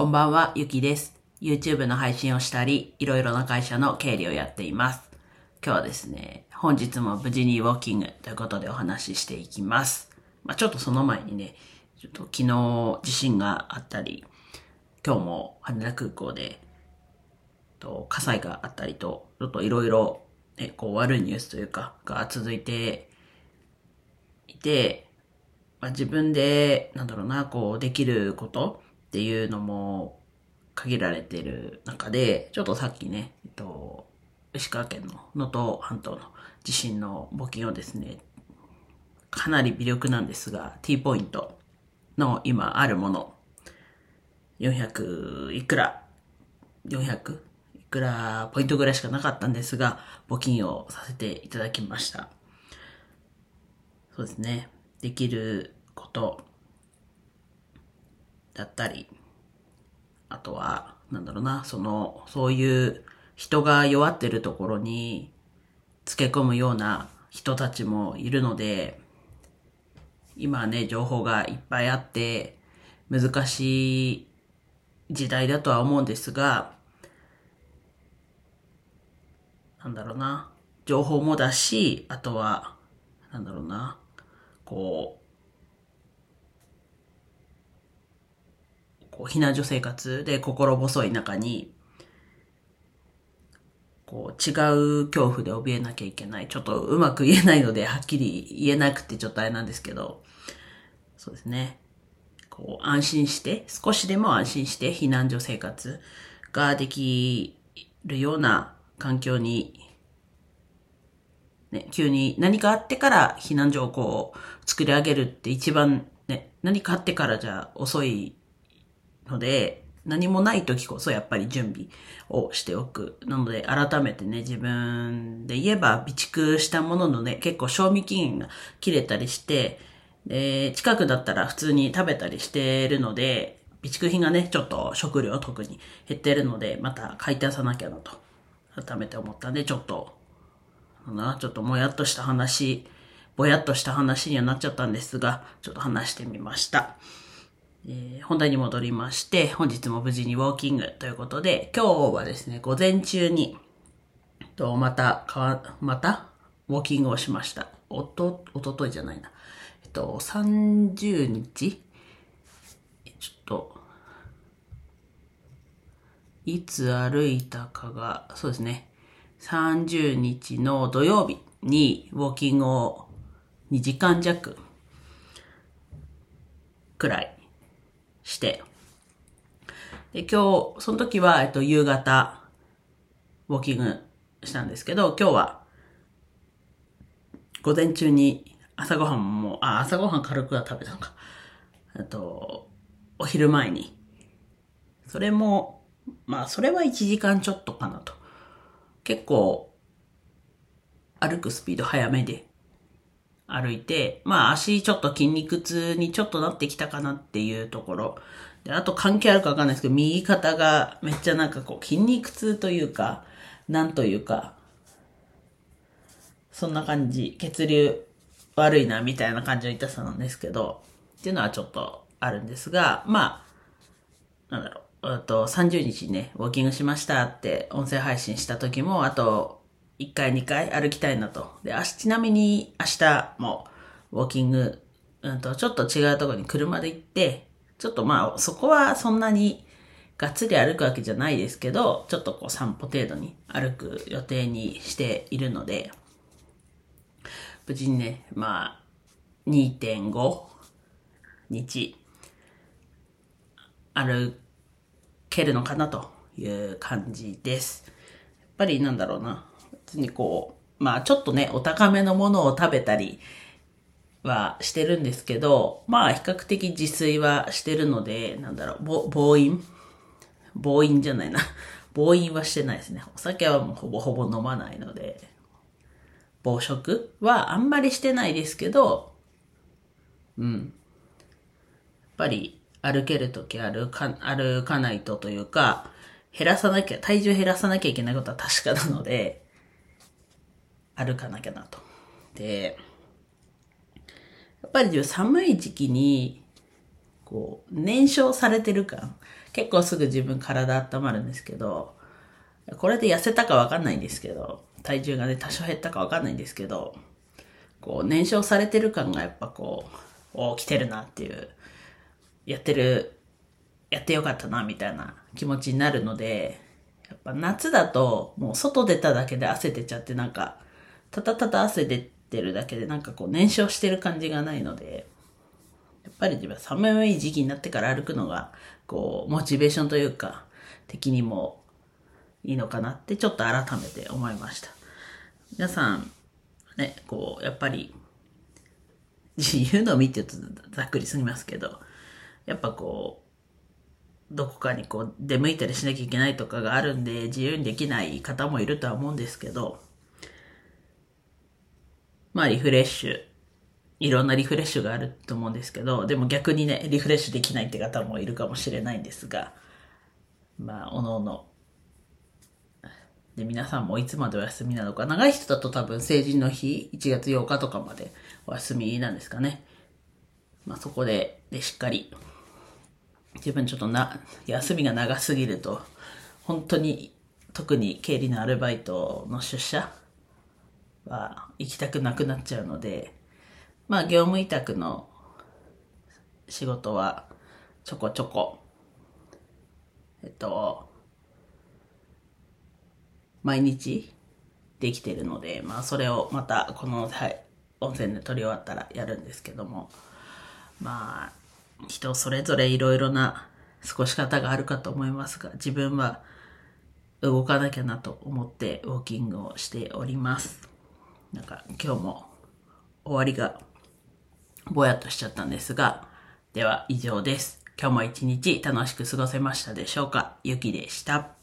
こんばんは、ゆきです。YouTube の配信をしたり、いろいろな会社の経理をやっています。今日はですね、本日も無事にウォーキングということでお話ししていきます。まあちょっとその前にね、ちょっと昨日地震があったり、今日も羽田空港で、と火災があったりと、ちょっといろいろ、ね、こう悪いニュースというか、が続いていて、まあ、自分で、なんだろうな、こう、できることっていうのも限られてる中で、ちょっとさっきね、えっと、石川県の能登半島の地震の募金をですね、かなり微力なんですが、T ポイントの今あるもの、400いくら、400いくらポイントぐらいしかなかったんですが、募金をさせていただきました。そうですね。できることだったり、あとは、なんだろうな、その、そういう人が弱ってるところにつけ込むような人たちもいるので、今ね、情報がいっぱいあって、難しい時代だとは思うんですが、なんだろうな、情報もだし、あとは、なんだろうな、こうこう避難所生活で心細い中に、こう違う恐怖で怯えなきゃいけない。ちょっとうまく言えないので、はっきり言えなくてちょっとあれなんですけど、そうですね。こう安心して、少しでも安心して避難所生活ができるような環境にね、急に何かあってから避難所をこう作り上げるって一番ね、何かあってからじゃ遅いので、何もない時こそやっぱり準備をしておく。なので改めてね、自分で言えば備蓄したもののね、結構賞味期限が切れたりして、で、近くだったら普通に食べたりしてるので、備蓄品がね、ちょっと食料特に減ってるので、また買い足さなきゃなと、改めて思ったんで、ちょっと、ちょっともやっとした話、ぼやっとした話にはなっちゃったんですが、ちょっと話してみました。えー本題に戻りまして、本日も無事にウォーキングということで、今日はですね、午前中に、と、また、かわ、また、ウォーキングをしました。おと、おとといじゃないな。えっと、30日？ちょっと、いつ歩いたかが、そうですね。30日の土曜日にウォーキングを2時間弱くらいして、で、今日、その時は、えっと、夕方、ウォーキングしたんですけど、今日は、午前中に朝ごはんも、あ、朝ごはん軽くは食べたのか。あと、お昼前に。それも、まあ、それは1時間ちょっとかなと。結構、歩くスピード早めで歩いて、まあ足ちょっと筋肉痛にちょっとなってきたかなっていうところ。で、あと関係あるかわかんないですけど、右肩がめっちゃなんかこう筋肉痛というか、なんというか、そんな感じ、血流悪いなみたいな感じの痛さなんですけど、っていうのはちょっとあるんですが、まあ、なんだろう、あと30日にね、ウォーキングしましたって音声配信した時も、あと1回2回歩きたいなと。で、あしちなみに明日もウォーキング、うんと、ちょっと違うところに車で行って、ちょっとまあ、そこはそんなにがっつり歩くわけじゃないですけど、ちょっとこう散歩程度に歩く予定にしているので、無事にね、まあ、2.5日歩けるのかなという感じです。やっぱりなんだろうな。にこう、まあちょっとね、お高めのものを食べたりはしてるんですけど、まあ比較的自炊はしてるので、なんだろう、暴飲？暴飲じゃないな。暴飲はしてないですね。お酒はもうほぼほぼ飲まないので、暴食はあんまりしてないですけど、うん。やっぱり歩けるとき歩か、歩かないとというか、減らさなきゃ、体重減らさなきゃいけないことは確かなので、歩かなきゃなと。で、やっぱり寒い時期に、こう、燃焼されてる感、結構すぐ自分体温まるんですけど、これで痩せたかわかんないんですけど、体重がね、多少減ったかわかんないんですけど、こう、燃焼されてる感がやっぱこう、お来てるなっていう、やってる、やってよかったな、みたいな気持ちになるので、やっぱ夏だと、もう外出ただけで汗出ちゃって、なんか、たたたた汗出てるだけで、なんかこう燃焼してる感じがないので、やっぱり自分は寒い時期になってから歩くのが、こう、モチベーションというか、的にもいいのかなってちょっと改めて思いました。皆さん、ね、こう、やっぱり、自由のみって言うとざっくりすぎますけど、やっぱこう、どこかにこう出向いたりしなきゃいけないとかがあるんで自由にできない方もいるとは思うんですけど、まあリフレッシュ、いろんなリフレッシュがあると思うんですけど、でも逆にね、リフレッシュできないって方もいるかもしれないんですが、まあ、おのおので、皆さんもいつまでお休みなのか。長い人だと多分成人の日、1月8日とかまでお休みなんですかね。まあそこで、で、しっかり、自分ちょっとな、休みが長すぎると、本当に、特に経理のアルバイトの出社は行きたくなくなっちゃうので、まあ業務委託の仕事はちょこちょこ、えっと、毎日できてるので、まあそれをまたこの、はい、温泉で撮り終わったらやるんですけども、まあ、人それぞれいろいろな過ごし方があるかと思いますが、自分は動かなきゃなと思ってウォーキングをしております。なんか今日も終わりがぼやっとしちゃったんですが、では以上です。今日も一日楽しく過ごせましたでしょうか？ゆきでした。